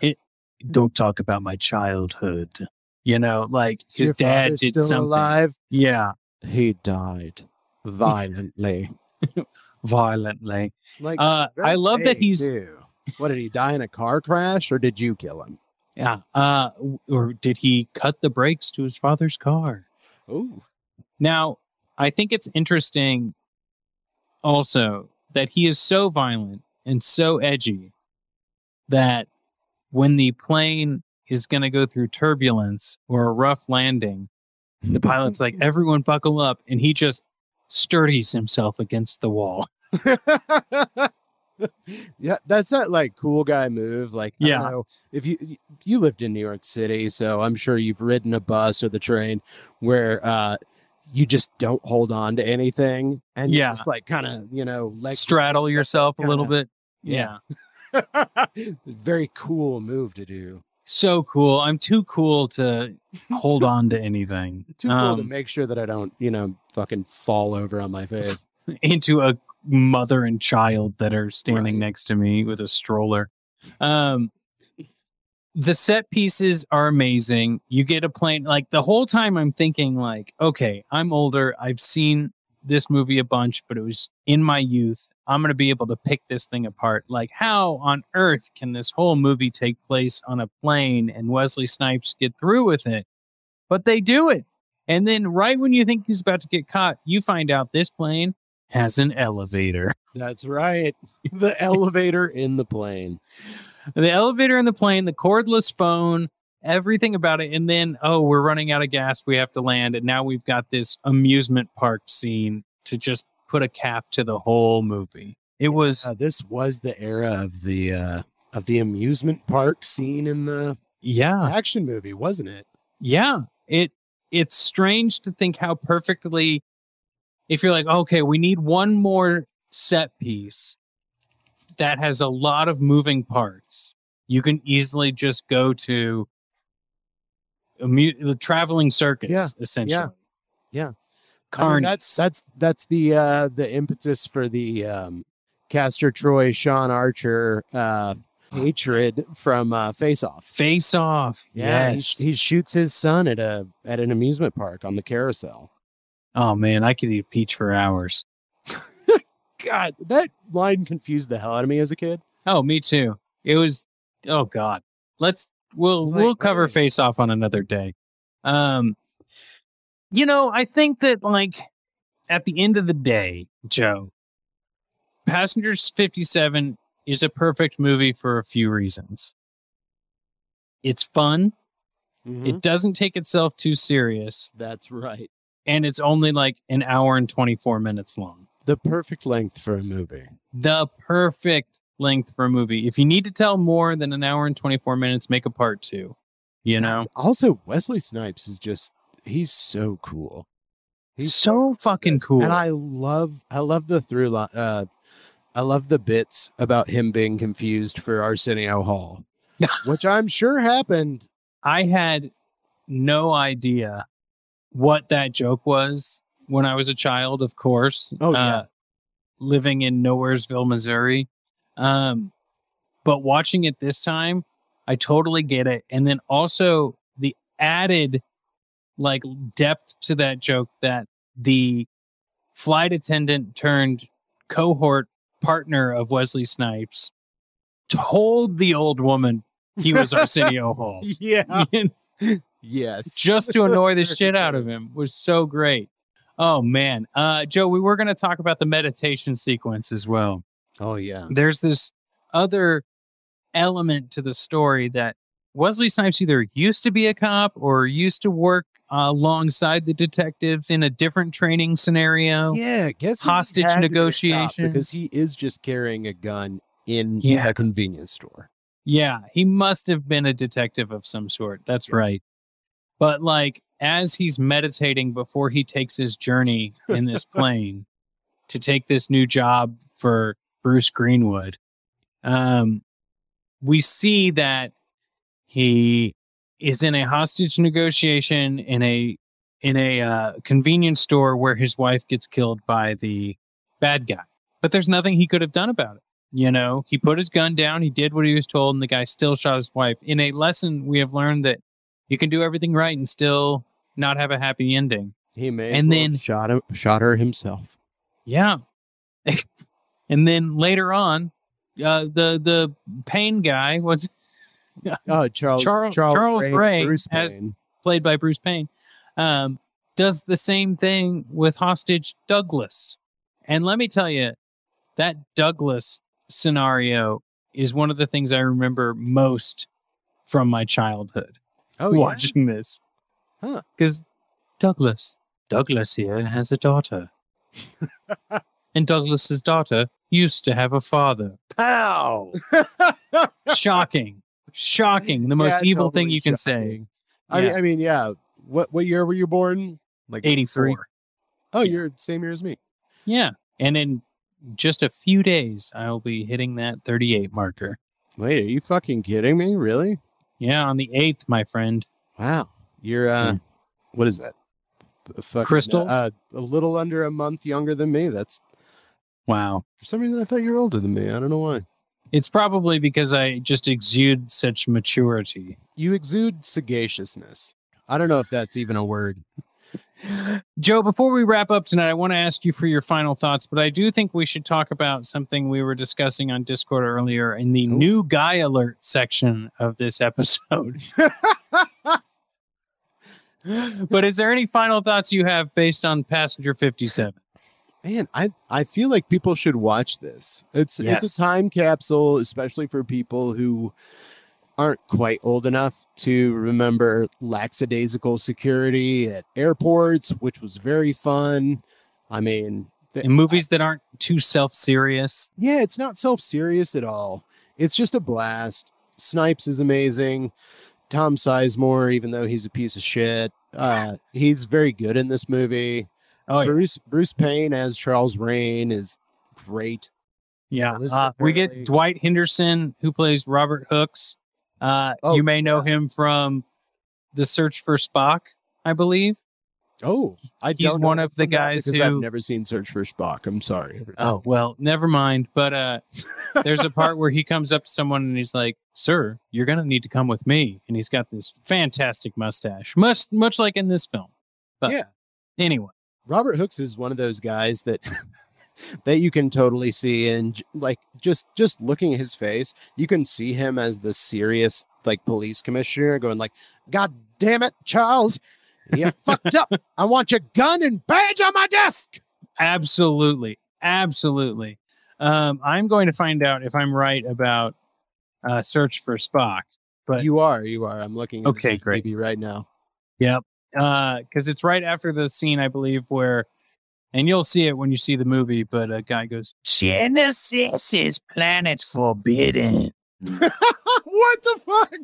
[SPEAKER 2] Don't talk about my childhood. You know, like
[SPEAKER 3] Is
[SPEAKER 2] his
[SPEAKER 3] your
[SPEAKER 2] dad did
[SPEAKER 3] still
[SPEAKER 2] something.
[SPEAKER 3] alive.
[SPEAKER 2] Yeah,
[SPEAKER 3] He died violently.
[SPEAKER 2] violently.
[SPEAKER 3] like
[SPEAKER 2] Uh I love that he's
[SPEAKER 3] What did he die in a car crash or did you kill him?
[SPEAKER 2] yeah. Uh or did he cut the brakes to his father's car?
[SPEAKER 3] Oh,
[SPEAKER 2] Now, I think it's interesting also that he is so violent and so edgy that when the plane is going to go through turbulence or a rough landing, the pilot's like, everyone buckle up. And he just sturdies himself against the wall.
[SPEAKER 3] yeah, that's that like cool guy move. Like,
[SPEAKER 2] Yeah.
[SPEAKER 3] know, if you you lived in New York City, so I'm sure you've ridden a bus or the train where uh you just don't hold on to anything and
[SPEAKER 2] Yeah.
[SPEAKER 3] just like kind of you know like
[SPEAKER 2] Straddle yourself a little
[SPEAKER 3] kinda-
[SPEAKER 2] bit. Yeah.
[SPEAKER 3] very cool move to do.
[SPEAKER 2] So cool. I'm too cool to hold on to anything.
[SPEAKER 3] Too cool to
[SPEAKER 2] Um,
[SPEAKER 3] make sure that I don't you know fucking fall over on my face.
[SPEAKER 2] into a mother and child that are standing
[SPEAKER 3] Right.
[SPEAKER 2] next to me with a stroller. Um, the set pieces are amazing. You get a plane like the whole time I'm thinking like, okay, I'm older. I've seen this movie a bunch, but it was in my youth. I'm going to be able to pick this thing apart. Like how on earth can this whole movie take place on a plane and Wesley Snipes get through with it? But they do it. And then right when you think he's about to get caught, you find out this plane has an elevator.
[SPEAKER 3] That's right. The elevator in the plane.
[SPEAKER 2] The elevator in the plane, the cordless phone, everything about it. And then, oh, we're running out of gas. We have to land. And now we've got this amusement park scene to just put a cap to the whole movie. It was,
[SPEAKER 3] Uh, this was the era of the uh of the amusement park scene in the
[SPEAKER 2] yeah,
[SPEAKER 3] action movie, wasn't it?
[SPEAKER 2] yeah. It, it's strange to think how perfectly, if you're like, okay, we need one more set piece that has a lot of moving parts you can easily just go to a mu- the traveling circus,
[SPEAKER 3] Yeah,
[SPEAKER 2] essentially.
[SPEAKER 3] yeah. I mean, that's that's that's the uh the impetus for the um Castor Troy Sean Archer uh hatred from uh Face Off.
[SPEAKER 2] Face off.
[SPEAKER 3] Yeah, he,
[SPEAKER 2] yes.
[SPEAKER 3] he shoots his son at a at an amusement park on the carousel.
[SPEAKER 2] oh man, I could eat peach for hours.
[SPEAKER 3] God, that line confused the hell out of me as a kid.
[SPEAKER 2] Oh, me too. It was. Oh God. Let's. We'll
[SPEAKER 3] like,
[SPEAKER 2] we'll cover face off on another day. Um, you know, I think that like at the end of the day, Joe, Passengers Fifty Seven is a perfect movie for a few reasons. It's fun.
[SPEAKER 3] Mhm.
[SPEAKER 2] It doesn't take itself too serious,
[SPEAKER 3] That's right.
[SPEAKER 2] and it's only like an hour and twenty four minutes long.
[SPEAKER 3] The perfect length for a movie.
[SPEAKER 2] the perfect length for a movie. If you need to tell more than an hour and 24 minutes, make a part two. You know?
[SPEAKER 3] Also, Wesley Snipes is just he's so cool.
[SPEAKER 2] He's so fucking cool.
[SPEAKER 3] And I love I love the through line uh I love the bits about him being confused for Arsenio Hall. which I'm sure happened.
[SPEAKER 2] I had no idea what that joke was when I was a child, of course.
[SPEAKER 3] Oh,
[SPEAKER 2] uh,
[SPEAKER 3] yeah.
[SPEAKER 2] living in Nowheresville, Missouri. Um, but watching it this time, I totally get it. And then also the added like depth to that joke that the flight attendant turned cohort partner of Wesley Snipes told the old woman he was Arsenio Hall.
[SPEAKER 3] Yeah. yes.
[SPEAKER 2] just to annoy the shit out of him was so great. Oh man. Uh Joe, we were gonna talk about the meditation sequence as well.
[SPEAKER 3] Oh yeah.
[SPEAKER 2] There's this other element to the story that Wesley Snipes either used to be a cop or used to work uh, alongside the detectives in a different training scenario.
[SPEAKER 3] Yeah, guess
[SPEAKER 2] Hostage
[SPEAKER 3] had to be a cop
[SPEAKER 2] negotiations.
[SPEAKER 3] because he is just carrying a gun in
[SPEAKER 2] Yeah.
[SPEAKER 3] a convenience store.
[SPEAKER 2] Yeah, he must have been a detective of some sort. That's right. But like as he's meditating before he takes his journey in this plane to take this new job for Bruce Greenwood, um, we see that he is in a hostage negotiation in a in a uh, convenience store where his wife gets killed by the bad guy. But there's nothing he could have done about it. You know, he put his gun down, he did what he was told, and the guy still shot his wife. In a lesson, we have learned that you can do everything right and still not have a happy ending.
[SPEAKER 3] He may
[SPEAKER 2] And then
[SPEAKER 3] shot him, shot her himself.
[SPEAKER 2] Yeah. and then later on, uh, the the Payne guy was
[SPEAKER 3] Oh, Charles
[SPEAKER 2] Charles- Charles Ray
[SPEAKER 3] Bruce
[SPEAKER 2] has-
[SPEAKER 3] Payne.
[SPEAKER 2] played by Bruce Payne, um, does the same thing with hostage Douglas. And let me tell you, that Douglas scenario is one of the things I remember most from my childhood
[SPEAKER 3] Oh, yeah?
[SPEAKER 2] watching this.
[SPEAKER 3] Huh.
[SPEAKER 2] Because Douglas, Douglas here has a daughter. and Douglas's daughter used to have a father. Pow! Shocking. Shocking. The most
[SPEAKER 3] Yeah,
[SPEAKER 2] evil thing
[SPEAKER 3] totally
[SPEAKER 2] you can say.
[SPEAKER 3] I mean,
[SPEAKER 2] Yeah.
[SPEAKER 3] I mean, yeah. What what year were you born? Like
[SPEAKER 2] 83.
[SPEAKER 3] four. Oh, you're the same year as me.
[SPEAKER 2] Yeah. And in just a few days, I'll be hitting that 38 marker.
[SPEAKER 3] Wait, are you fucking kidding me? Really?
[SPEAKER 2] Yeah, on the 8th, my friend.
[SPEAKER 3] Wow. You're uh
[SPEAKER 2] Yeah.
[SPEAKER 3] what is that? Fucking,
[SPEAKER 2] Crystals?
[SPEAKER 3] Uh, a little under a month younger than me. That's
[SPEAKER 2] Wow.
[SPEAKER 3] for some reason I thought you were older than me. I don't know why.
[SPEAKER 2] It's probably because I just exude such maturity.
[SPEAKER 3] You exude sagaciousness. I don't know if that's even a word.
[SPEAKER 2] Joe, before we wrap up tonight, I want to ask you for your final thoughts, but I do think we should talk about something we were discussing on Discord earlier in the
[SPEAKER 3] Ooh.
[SPEAKER 2] new guy alert section of this episode. but is there any final thoughts you have based on Passenger 57?
[SPEAKER 3] Man, I I feel like people should watch this. It's
[SPEAKER 2] Yes.
[SPEAKER 3] it's a time capsule, especially for people who aren't quite old enough to remember lackadaisical security at airports, which was very fun. I mean, th-
[SPEAKER 2] movies that aren't too self serious.
[SPEAKER 3] yeah, it's not self serious at all. It's just a blast. Snipes is amazing. Tom Sizemore, even though he's a piece of shit, uh, he's very good in this movie.
[SPEAKER 2] Oh, yeah.
[SPEAKER 3] Bruce Bruce Payne as Charles Rane is great.
[SPEAKER 2] Yeah, uh, we get Dwight Henderson, who plays Robert Hooks. Uh,
[SPEAKER 3] Oh,
[SPEAKER 2] you may know
[SPEAKER 3] yeah.
[SPEAKER 2] him from The Search for Spock, I believe.
[SPEAKER 3] Oh, I
[SPEAKER 2] He's
[SPEAKER 3] don't
[SPEAKER 2] one of the guys
[SPEAKER 3] because
[SPEAKER 2] who-
[SPEAKER 3] I've never seen Search for Spock. I'm sorry.
[SPEAKER 2] Oh well, never mind. But uh, there's a part where he comes up to someone and he's like, "Sir, you're gonna need to come with me." And he's got this fantastic mustache, much much like in this film. But
[SPEAKER 3] Yeah.
[SPEAKER 2] Anyway,
[SPEAKER 3] Robert Hooks is one of those guys that that you can totally see and like just just looking at his face, you can see him as the serious like police commissioner going like, "God damn it, Charles, you fucked up. I want your gun and badge on my desk."
[SPEAKER 2] absolutely, absolutely. Um, I'm going to find out if I'm right about uh, Search for Spock. But
[SPEAKER 3] You are, you are. I'm looking at
[SPEAKER 2] Okay, great.
[SPEAKER 3] Right now.
[SPEAKER 2] Yep. Because it's right after the scene, I believe, where, and you'll see it when you see the movie, but a guy goes, Genesis is planet forbidden.
[SPEAKER 3] what the fuck?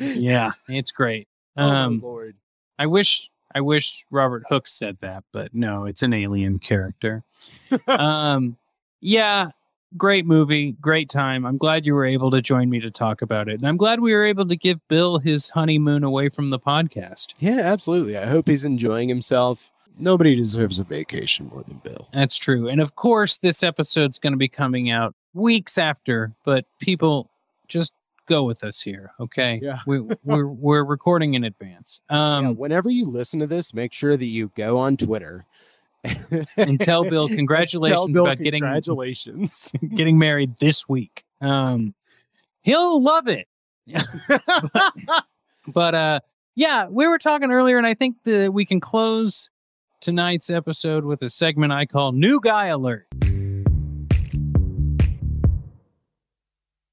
[SPEAKER 2] Yeah, it's great.
[SPEAKER 3] Oh, my
[SPEAKER 2] Um,
[SPEAKER 3] lord.
[SPEAKER 2] I wish, I wish Robert Hooks said that, but no, it's an alien character. um, yeah, great movie, great time. I'm glad you were able to join me to talk about it. And I'm glad we were able to give Bill his honeymoon away from the podcast.
[SPEAKER 3] Yeah, absolutely. I hope he's enjoying himself. Nobody deserves a vacation more than Bill.
[SPEAKER 2] That's true. And of course, this episode's going to be coming out weeks after, but people just go with us here, okay?
[SPEAKER 3] Yeah.
[SPEAKER 2] we, we're we're recording in advance. Um,
[SPEAKER 3] yeah, whenever you listen to this, make sure that you go on Twitter
[SPEAKER 2] and tell Bill
[SPEAKER 3] Tell
[SPEAKER 2] congratulations
[SPEAKER 3] Bill
[SPEAKER 2] about getting
[SPEAKER 3] congratulations.
[SPEAKER 2] getting married this week. Um, he'll love it. But uh, yeah, we were talking earlier, and I think that we can close tonight's episode with a segment I call "New Guy Alert."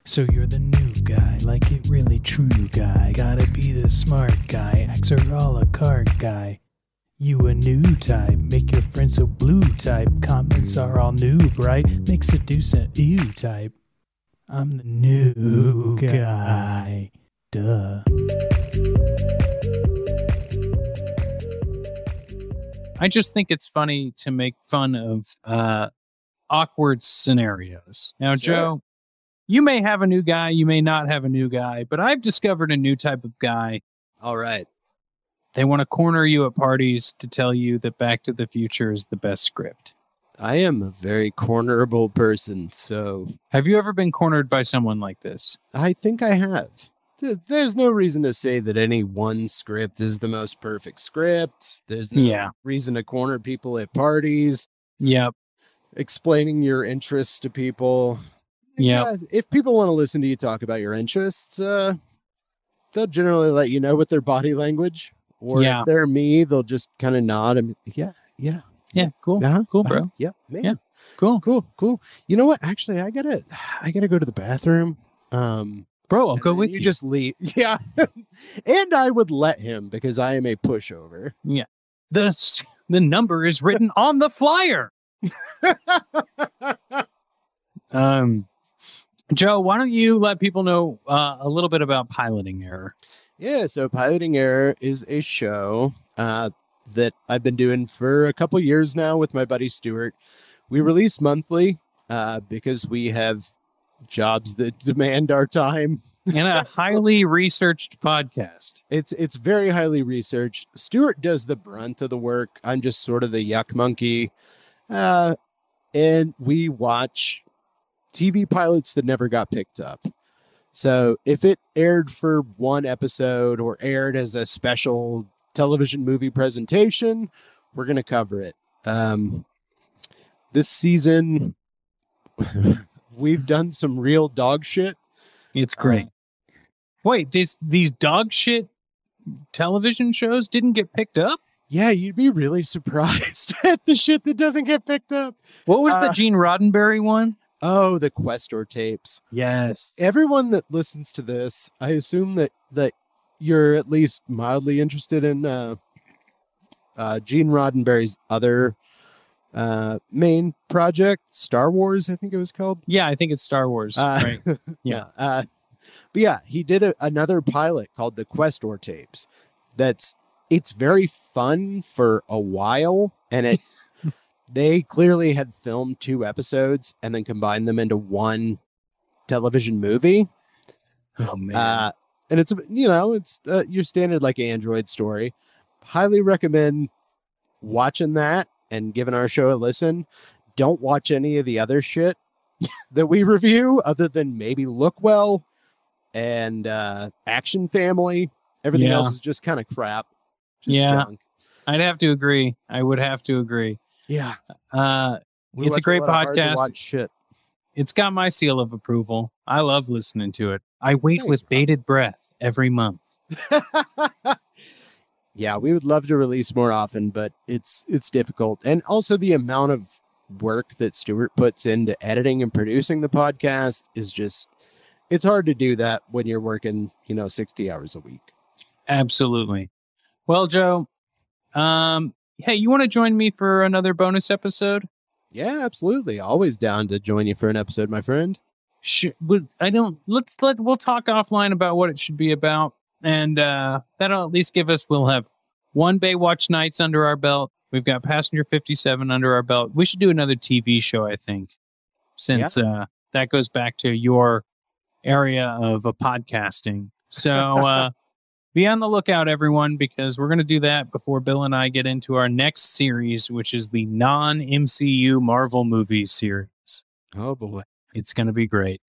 [SPEAKER 7] So you're the new guy, like it really true guy. Gotta be the smart guy, acts are a la carte guy. You a new type, make your friends so blue type. Comments are all new, right? make seduce a ew type. I'm the new guy. Duh.
[SPEAKER 2] I just think it's funny to make fun of uh, awkward scenarios. Now,
[SPEAKER 3] Sure.
[SPEAKER 2] Joe, you may have a new guy, you may not have a new guy, but I've discovered a new type of guy.
[SPEAKER 3] All right.
[SPEAKER 2] They want to corner you at parties to tell you that Back to the Future is the best script.
[SPEAKER 3] I am a very cornerable person, so
[SPEAKER 2] Have you ever been cornered by someone like this?
[SPEAKER 3] I think I have. There's no reason to say that any one script is the most perfect script. There's no
[SPEAKER 2] Yeah.
[SPEAKER 3] reason to corner people at parties,
[SPEAKER 2] Yep.
[SPEAKER 3] explaining your interests to people.
[SPEAKER 2] Yep.
[SPEAKER 3] Yeah, if people want to listen to you talk about your interests, uh, they'll generally let you know with their body language. Or
[SPEAKER 2] Yeah.
[SPEAKER 3] if they're me, they'll just kind of nod and yeah, yeah,
[SPEAKER 2] Yeah. Cool.
[SPEAKER 3] uh-huh,
[SPEAKER 2] Cool,
[SPEAKER 3] uh-huh,
[SPEAKER 2] bro.
[SPEAKER 3] yeah, man,
[SPEAKER 2] Yeah. Cool.
[SPEAKER 3] cool, cool. You know what? Actually, I gotta, I gotta go to the bathroom. Um,
[SPEAKER 2] Bro, I'll go with
[SPEAKER 3] you.
[SPEAKER 2] you.
[SPEAKER 3] Just leave. Yeah, and I would let him because I am a pushover.
[SPEAKER 2] Yeah. The, the number is written on the flyer. um, Joe, why don't you let people know uh, a little bit about piloting error?
[SPEAKER 3] Yeah, so Piloting Error is a show uh, that I've been doing for a couple years now with my buddy Stuart. We release monthly uh, because we have jobs that demand our time.
[SPEAKER 2] In a highly researched podcast.
[SPEAKER 3] It's it's very highly researched. Stuart does the brunt of the work. I'm just sort of the yuck monkey. Uh, and we watch TV pilots that never got picked up. So if it aired for one episode or aired as a special television movie presentation, we're going to cover it. Um, this season, we've done some real dog shit.
[SPEAKER 2] It's great. Wait, these these dog shit television shows didn't get picked up?
[SPEAKER 3] Yeah, you'd be really surprised at the shit that doesn't get picked up.
[SPEAKER 2] What was the
[SPEAKER 3] Uh,
[SPEAKER 2] Gene Roddenberry one?
[SPEAKER 3] Oh, the Questor tapes.
[SPEAKER 2] Yes.
[SPEAKER 3] Everyone that listens to this, I assume that that you're at least mildly interested in uh, uh, Gene Roddenberry's other uh, main project, Star Wars. I think it was called.
[SPEAKER 2] Yeah, I think it's Star Wars.
[SPEAKER 3] Uh,
[SPEAKER 2] right.
[SPEAKER 3] yeah. Uh, but yeah, he did a, another pilot called the Questor tapes. That's it's very fun for a while, and it they clearly had filmed two episodes and then combined them into one television movie.
[SPEAKER 2] Oh man.
[SPEAKER 3] Uh, and it's you know it's uh, your standard like Android story. Highly recommend watching that and giving our show a listen. Don't watch any of the other shit that we review, other than maybe Lookwell and uh, Action Family. Everything
[SPEAKER 2] Yeah.
[SPEAKER 3] else is just kind of crap. Just
[SPEAKER 2] Yeah.
[SPEAKER 3] junk.
[SPEAKER 2] I'd have to agree. I would have to agree.
[SPEAKER 3] Yeah,
[SPEAKER 2] Uh,
[SPEAKER 3] We
[SPEAKER 2] It's a great
[SPEAKER 3] lot of hard to
[SPEAKER 2] podcast. it's got my seal of approval. I love listening to it. I wait
[SPEAKER 3] Thanks,
[SPEAKER 2] with bated breath every month.
[SPEAKER 3] yeah, we would love to release more often, but it's it's difficult. And also the amount of work that Stuart puts into editing and producing the podcast is just it's hard to do that when you're working, you know, 60 hours a week.
[SPEAKER 2] Absolutely. Well, Joe, um, hey, you want to join me for another bonus episode?
[SPEAKER 3] Yeah, absolutely. Always down to join you for an episode, my friend.
[SPEAKER 2] Would- I don't. Let's let we'll talk offline about what it should be about, and uh, that'll at least give us. We'll have one Baywatch nights under our belt. We've got Passenger Fifty Seven under our belt. We should do another TV show. I think, since uh, that goes back to your area of uh, podcasting. So uh, be on the lookout, everyone, because we're going to do that before Bill and I get into our next series, which is the non MCU Marvel movie series.
[SPEAKER 3] Oh boy.
[SPEAKER 2] It's going to be great.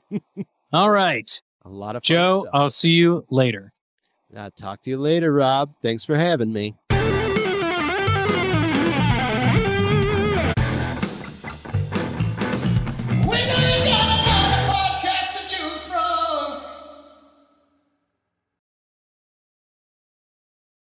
[SPEAKER 2] All right.
[SPEAKER 3] A lot of fun
[SPEAKER 2] Joe,
[SPEAKER 3] stuff.
[SPEAKER 2] I'll see you later.
[SPEAKER 3] I'll talk to you later, Rob. Thanks for having me.